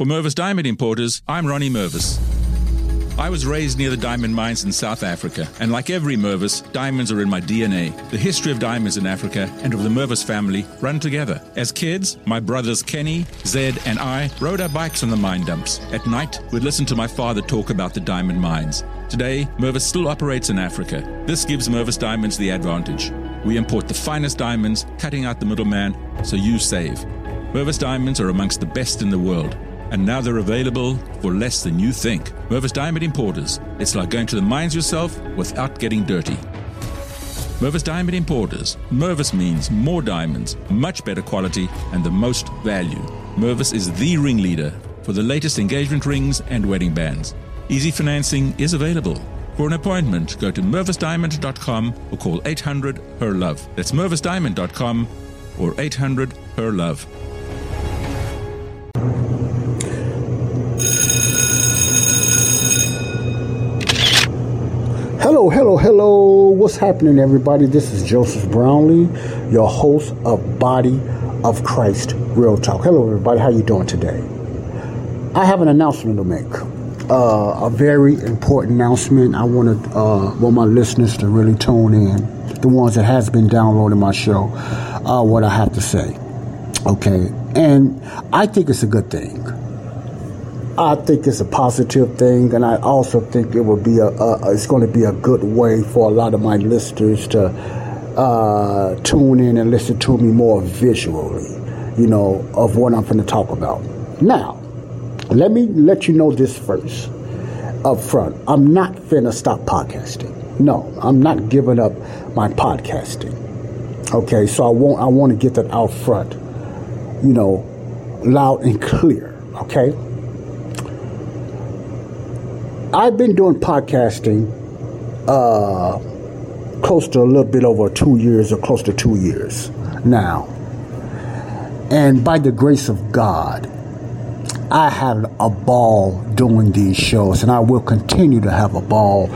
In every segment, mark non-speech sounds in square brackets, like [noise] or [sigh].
For Mervis Diamond Importers, I'm Ronnie Mervis. I was raised near the diamond mines in South Africa, and like every Mervis, diamonds are in my DNA. The history of diamonds in Africa and of the Mervis family run together. As kids, my brothers Kenny, Zed, and I rode our bikes on the mine dumps. At night, we'd listen to my father talk about the diamond mines. Today, Mervis still operates in Africa. This gives Mervis Diamonds the advantage. We import the finest diamonds, cutting out the middleman, so you save. Mervis Diamonds are amongst the best in the world and now they're available for less than you think. Mervis Diamond Importers. It's like going to the mines yourself without getting dirty. Mervis Diamond Importers. Mervis means more diamonds, much better quality, and the most value. Mervis is the ringleader for the latest engagement rings and wedding bands. Easy financing is available. For an appointment, go to mervisdiamond.com or call 800 HER LOVE. That's mervisdiamond.com or 800 HER LOVE. Hello. What's happening, everybody? This is Joseph Brownlee, your host of Body of Christ Real Talk. Hello, everybody. How you doing today? I have an announcement to make. Uh, a very important announcement. I want to uh, want my listeners to really tune in. The ones that has been downloading my show, uh, what I have to say. Okay, and I think it's a good thing. I think it's a positive thing, and I also think it will be a, a it's going to be a good way for a lot of my listeners to uh, tune in and listen to me more visually, you know, of what I'm going to talk about. Now, let me let you know this first up front. I'm not finna stop podcasting. No, I'm not giving up my podcasting. Okay, so I want I want to get that out front, you know, loud and clear. Okay. I've been doing podcasting uh, close to a little bit over two years or close to two years now. And by the grace of God, I had a ball doing these shows, and I will continue to have a ball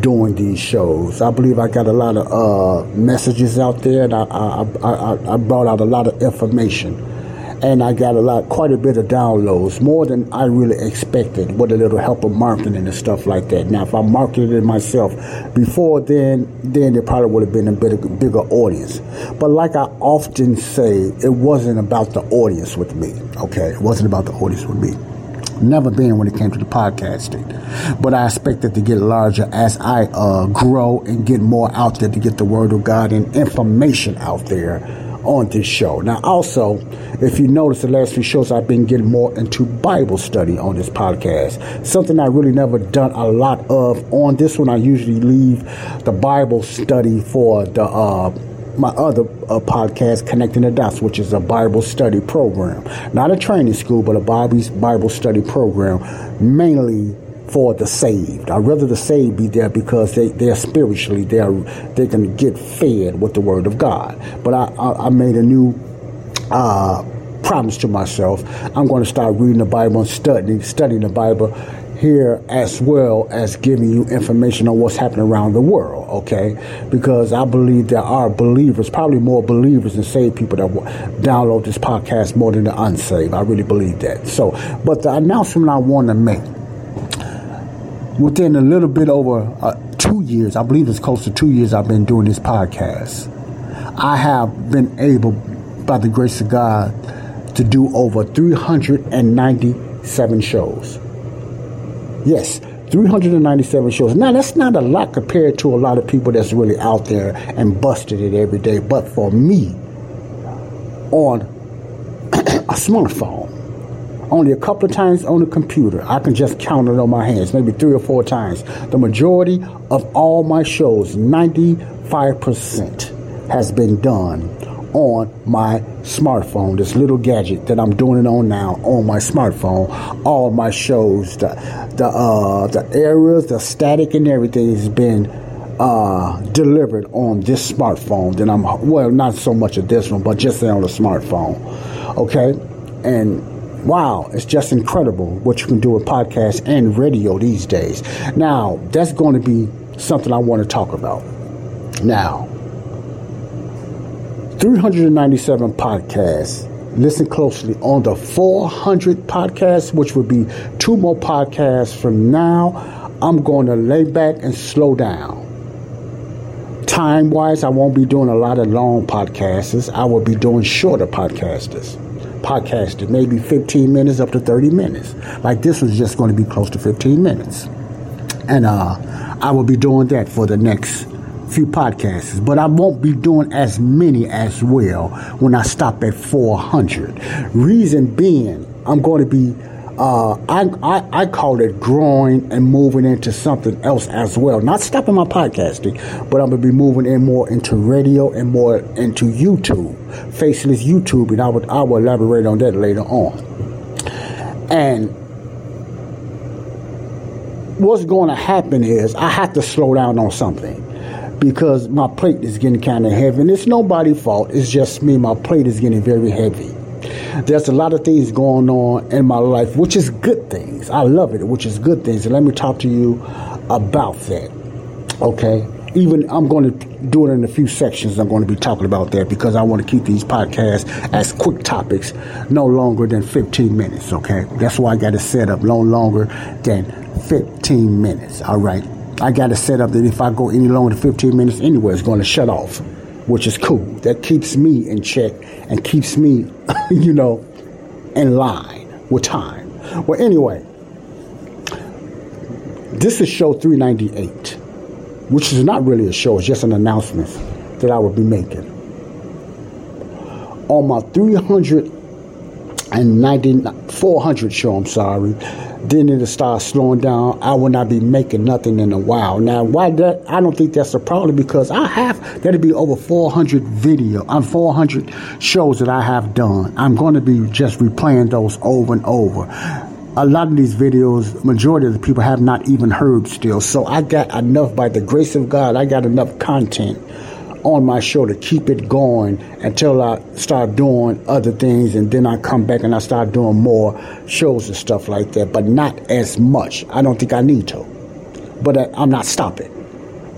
doing these shows. I believe I got a lot of uh, messages out there, and I, I, I, I brought out a lot of information and I got a lot, quite a bit of downloads, more than I really expected, with a little help of marketing and stuff like that. Now, if I marketed it myself before then, then it probably would have been a bit of, bigger audience. But like I often say, it wasn't about the audience with me. Okay, it wasn't about the audience with me. Never been when it came to the podcasting, but I expected to get larger as I uh, grow and get more out there to get the word of God and information out there on this show. Now, also, if you notice the last few shows, I've been getting more into Bible study on this podcast. Something I really never done a lot of on this one. I usually leave the Bible study for the uh, my other uh, podcast, Connecting the Dots, which is a Bible study program, not a training school, but a Bible study program, mainly for the saved. I'd rather the saved be there because they, they're spiritually, they're, they can get fed with the word of God. But I, I, I made a new uh, promise to myself. I'm going to start reading the Bible and studying, studying the Bible here as well as giving you information on what's happening around the world, okay? Because I believe there are believers, probably more believers than saved people that download this podcast more than the unsaved. I really believe that. So, but the announcement I want to make within a little bit over uh, two years, I believe it's close to two years I've been doing this podcast, I have been able, by the grace of God, to do over 397 shows. Yes, 397 shows. Now, that's not a lot compared to a lot of people that's really out there and busted it every day. But for me, on [coughs] a smartphone, only a couple of times on the computer. I can just count it on my hands, maybe three or four times. The majority of all my shows, 95%, has been done on my smartphone, this little gadget that I'm doing it on now on my smartphone. All my shows, the the uh, the areas, the static, and everything has been uh, delivered on this smartphone. Then I'm well, not so much of this one, but just on the smartphone. Okay, and wow, it's just incredible what you can do with podcasts and radio these days. Now, that's going to be something I want to talk about. Now, 397 podcasts listen closely on the 400 podcast, which would be two more podcasts from now. I'm going to lay back and slow down. Time wise, I won't be doing a lot of long podcasts. I will be doing shorter podcasts. Podcasting, maybe 15 minutes up to 30 minutes. Like this was just going to be close to 15 minutes. And uh, I will be doing that for the next few podcasts, but I won't be doing as many as well when I stop at 400. Reason being, I'm going to be, uh, I, I, I call it growing and moving into something else as well. Not stopping my podcasting, but I'm going to be moving in more into radio and more into YouTube, faceless YouTube, and I would I will elaborate on that later on. And what's going to happen is I have to slow down on something because my plate is getting kind of heavy. And it's nobody's fault. It's just me. My plate is getting very heavy. There's a lot of things going on in my life, which is good things. I love it, which is good things. And let me talk to you about that. Okay? Even I'm going to do it in a few sections. I'm going to be talking about that because I want to keep these podcasts as quick topics, no longer than 15 minutes. Okay? That's why I got it set up no longer than 15 minutes. All right? I got it set up that if I go any longer than 15 minutes anywhere, it's going to shut off, which is cool. That keeps me in check and keeps me, [laughs] you know, in line with time. Well, anyway, this is show 398, which is not really a show, it's just an announcement that I will be making. On my 390, 400 show, I'm sorry, then it'll start slowing down. I will not be making nothing in a while. Now, why that? I don't think that's a problem because I have that'll be over 400 video. Um, I'm 400 shows that I have done. I'm going to be just replaying those over and over. A lot of these videos, majority of the people have not even heard still. So I got enough by the grace of God. I got enough content on my show to keep it going until I start doing other things and then I come back and I start doing more shows and stuff like that, but not as much. I don't think I need to. But I'm not stopping.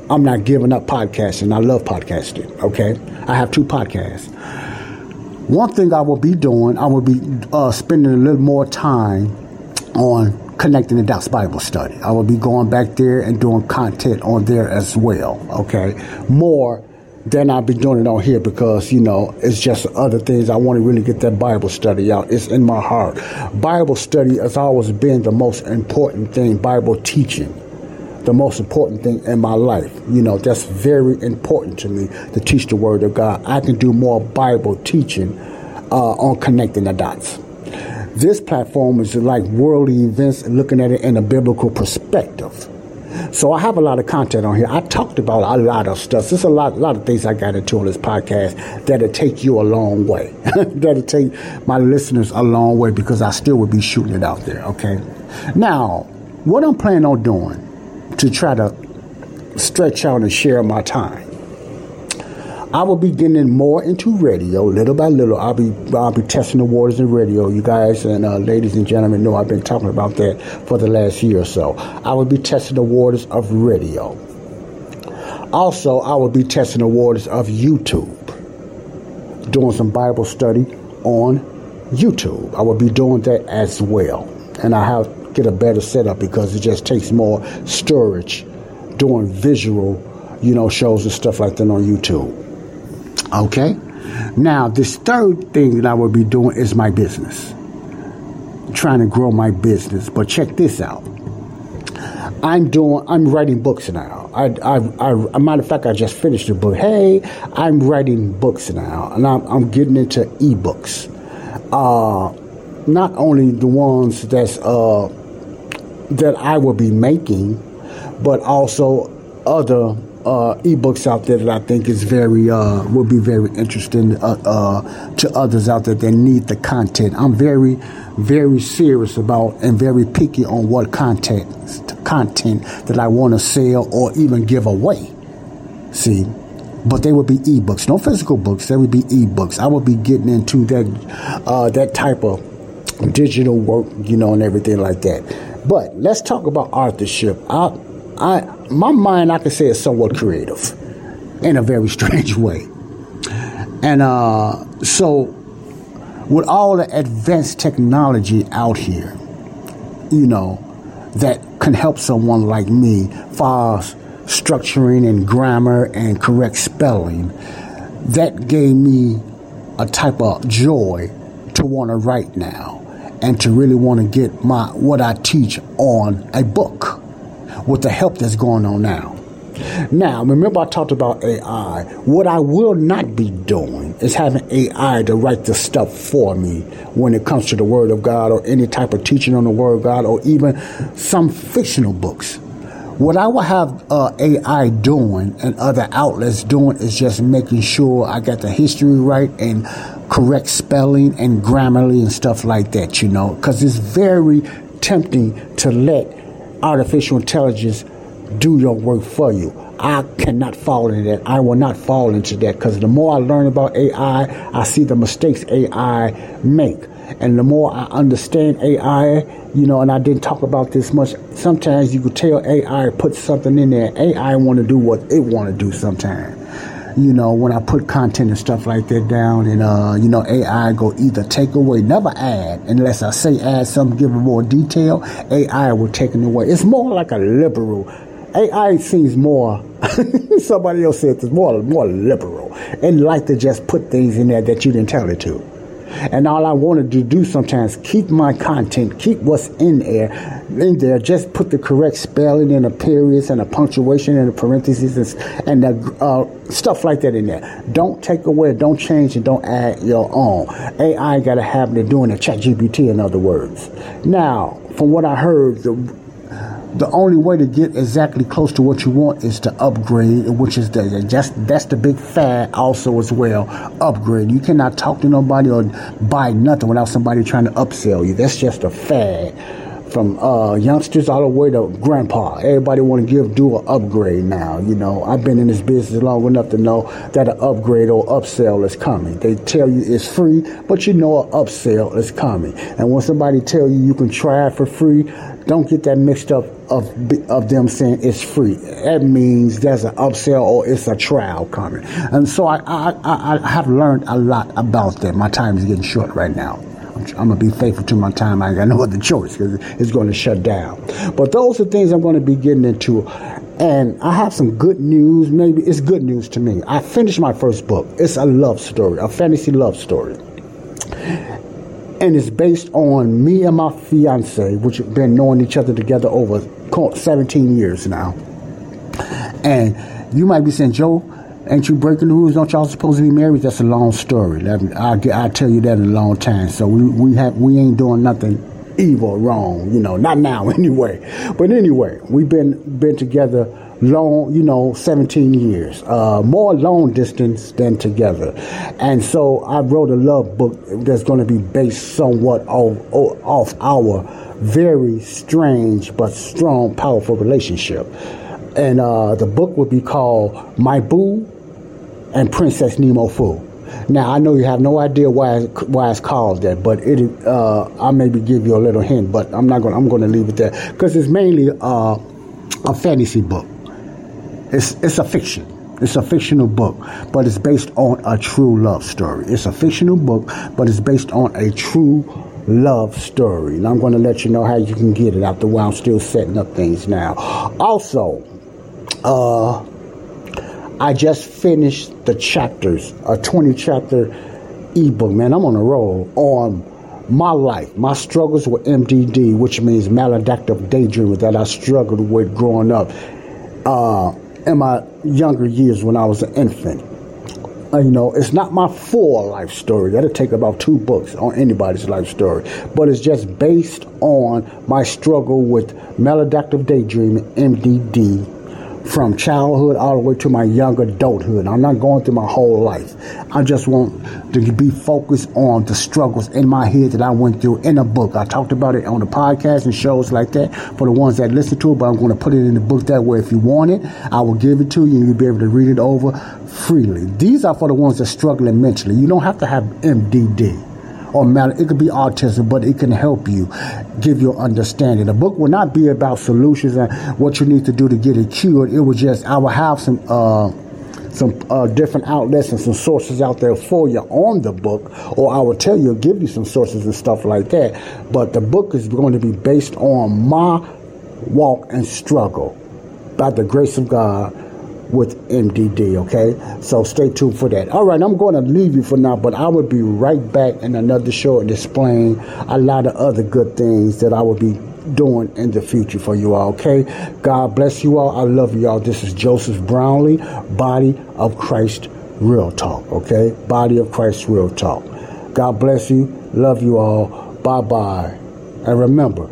I'm not giving up podcasting. I love podcasting, okay? I have two podcasts. One thing I will be doing, I will be uh, spending a little more time on connecting the dots Bible study. I will be going back there and doing content on there as well. Okay, more then I'll be doing it on here because, you know, it's just other things. I want to really get that Bible study out. It's in my heart. Bible study has always been the most important thing, Bible teaching, the most important thing in my life. You know, that's very important to me to teach the Word of God. I can do more Bible teaching uh, on connecting the dots. This platform is like worldly events and looking at it in a biblical perspective. So I have a lot of content on here. I talked about a lot of stuff. There's a lot, a lot of things I got into on this podcast that'll take you a long way. [laughs] that'll take my listeners a long way because I still would be shooting it out there. Okay. Now, what I'm planning on doing to try to stretch out and share my time I will be getting more into radio little by little. I'll be I'll be testing the waters in radio. You guys and uh, ladies and gentlemen know I've been talking about that for the last year or so. I will be testing the waters of radio. Also, I will be testing the waters of YouTube. Doing some Bible study on YouTube. I will be doing that as well. And I have get a better setup because it just takes more storage doing visual, you know, shows and stuff like that on YouTube. Okay? Now, this third thing that I will be doing is my business. Trying to grow my business. But check this out. I'm doing, I'm writing books now. I, I, I, a matter of fact, I just finished a book. Hey, I'm writing books now, and I'm, I'm getting into ebooks. Uh, not only the ones that's uh, that I will be making, but also other uh, ebooks out there that I think is very uh, will be very interesting uh, uh, to others out there that need the content. I'm very, very serious about and very picky on what content content that I want to sell or even give away. See, but they would be ebooks, no physical books. They would be ebooks. I would be getting into that uh, that type of digital work, you know, and everything like that. But let's talk about authorship. I, I my mind I could say is somewhat creative in a very [laughs] strange way. And uh, so with all the advanced technology out here, you know, that can help someone like me far structuring and grammar and correct spelling, that gave me a type of joy to want to write now and to really want to get my what I teach on a book with the help that's going on now. Now, remember I talked about AI. What I will not be doing is having AI to write the stuff for me when it comes to the Word of God or any type of teaching on the Word of God or even some fictional books. What I will have uh, AI doing and other outlets doing is just making sure I got the history right and correct spelling and grammarly and stuff like that, you know, because it's very tempting to let artificial intelligence do your work for you. I cannot fall into that. I will not fall into that because the more I learn about AI, I see the mistakes AI make. And the more I understand AI, you know, and I didn't talk about this much. Sometimes you could tell AI put something in there. AI want to do what it want to do sometimes. You know, when I put content and stuff like that down, and uh, you know, AI go either take away, never add, unless I say add something, give it more detail. AI will take it away. It's more like a liberal AI seems more. [laughs] somebody else said it's more more liberal and like to just put things in there that you didn't tell it to. And all I wanted to do sometimes keep my content, keep what's in there, in there. Just put the correct spelling and the periods and the punctuation and the parentheses and, and the uh, stuff like that in there. Don't take away, don't change, and don't add your own. AI got to have it doing a ChatGPT, in other words. Now, from what I heard, the the only way to get exactly close to what you want is to upgrade, which is the just that's the big fad also as well. Upgrade. You cannot talk to nobody or buy nothing without somebody trying to upsell you. That's just a fad. From uh, youngsters all the way to grandpa, everybody want to give do an upgrade now. You know, I've been in this business long enough to know that an upgrade or upsell is coming. They tell you it's free, but you know an upsell is coming. And when somebody tell you you can try it for free, don't get that mixed up of of them saying it's free. That means there's an upsell or it's a trial coming. And so I, I, I have learned a lot about that. My time is getting short right now. I'm, gonna be faithful to my time. I got no other choice because it's going to shut down. But those are things I'm going to be getting into. And I have some good news. Maybe it's good news to me. I finished my first book. It's a love story, a fantasy love story and it's based on me and my fiance, which have been knowing each other together over 17 years now. And you might be saying, Joe, ain't you breaking the rules? Don't y'all supposed to be married? That's a long story. I'll, I'll tell you that in a long time. So we, we have we ain't doing nothing evil or wrong, you know, not now [laughs] anyway. But anyway, we've been been together long, you know, 17 years, uh, more long distance than together. And so I wrote a love book that's going to be based somewhat off, off our very strange but strong, powerful relationship. And uh, the book would be called My Boo and Princess Nemo Fu. Now I know you have no idea why why it's called that, but it uh, I maybe give you a little hint, but I'm not going. I'm to leave it there because it's mainly uh, a fantasy book. It's it's a fiction. It's a fictional book, but it's based on a true love story. It's a fictional book, but it's based on a true love story. And I'm going to let you know how you can get it after while I'm still setting up things now. Also, uh, I just finished the chapters, a 20 chapter ebook. Man, I'm on a roll on my life, my struggles with MDD, which means maladaptive daydreaming that I struggled with growing up. Uh, in my younger years when I was an infant. Uh, you know, it's not my full life story. That'll take about two books on anybody's life story. But it's just based on my struggle with maladaptive daydreaming, MDD, from childhood all the way to my young adulthood. I'm not going through my whole life. I just want to be focused on the struggles in my head that I went through in a book. I talked about it on the podcast and shows like that for the ones that listen to it, but I'm going to put it in the book that way. If you want it, I will give it to you and you'll be able to read it over freely. These are for the ones that are struggling mentally. You don't have to have MDD or mal- it could be autism, but it can help you give your understanding. The book will not be about solutions and what you need to do to get it cured. It will just I will have some uh, some uh, different outlets and some sources out there for you on the book, or I will tell you, give you some sources and stuff like that. But the book is going to be based on my walk and struggle by the grace of God with MDD, okay? So stay tuned for that. All right, I'm going to leave you for now, but I will be right back in another show and explain a lot of other good things that I will be doing in the future for you all, okay? God bless you all. I love you all. This is Joseph Brownlee, Body of Christ Real Talk, okay? Body of Christ Real Talk. God bless you. Love you all. Bye bye. And remember,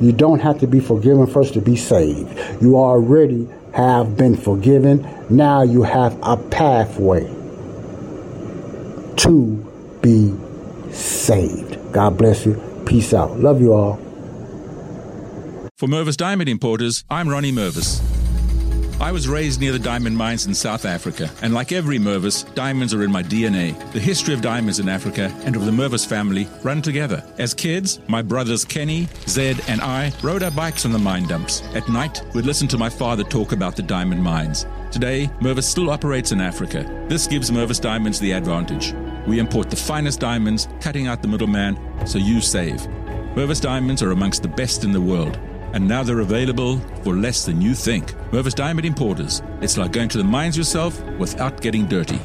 you don't have to be forgiven first to be saved. You are already have been forgiven. Now you have a pathway to be saved. God bless you. Peace out. Love you all. For Mervis Diamond Importers, I'm Ronnie Mervis. I was raised near the diamond mines in South Africa, and like every Mervis, diamonds are in my DNA. The history of diamonds in Africa and of the Mervis family run together. As kids, my brothers Kenny, Zed, and I rode our bikes on the mine dumps. At night, we'd listen to my father talk about the diamond mines. Today, Mervis still operates in Africa. This gives Mervis Diamonds the advantage. We import the finest diamonds, cutting out the middleman, so you save. Mervis Diamonds are amongst the best in the world and now they're available for less than you think. Mervis Diamond Importers. It's like going to the mines yourself without getting dirty.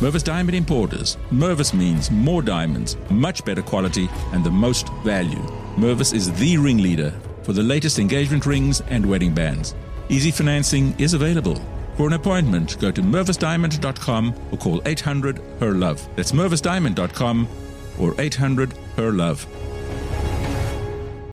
Mervis Diamond Importers. Mervis means more diamonds, much better quality, and the most value. Mervis is the ringleader for the latest engagement rings and wedding bands. Easy financing is available. For an appointment, go to mervisdiamond.com or call 800 HER LOVE. That's mervisdiamond.com or 800 HER LOVE.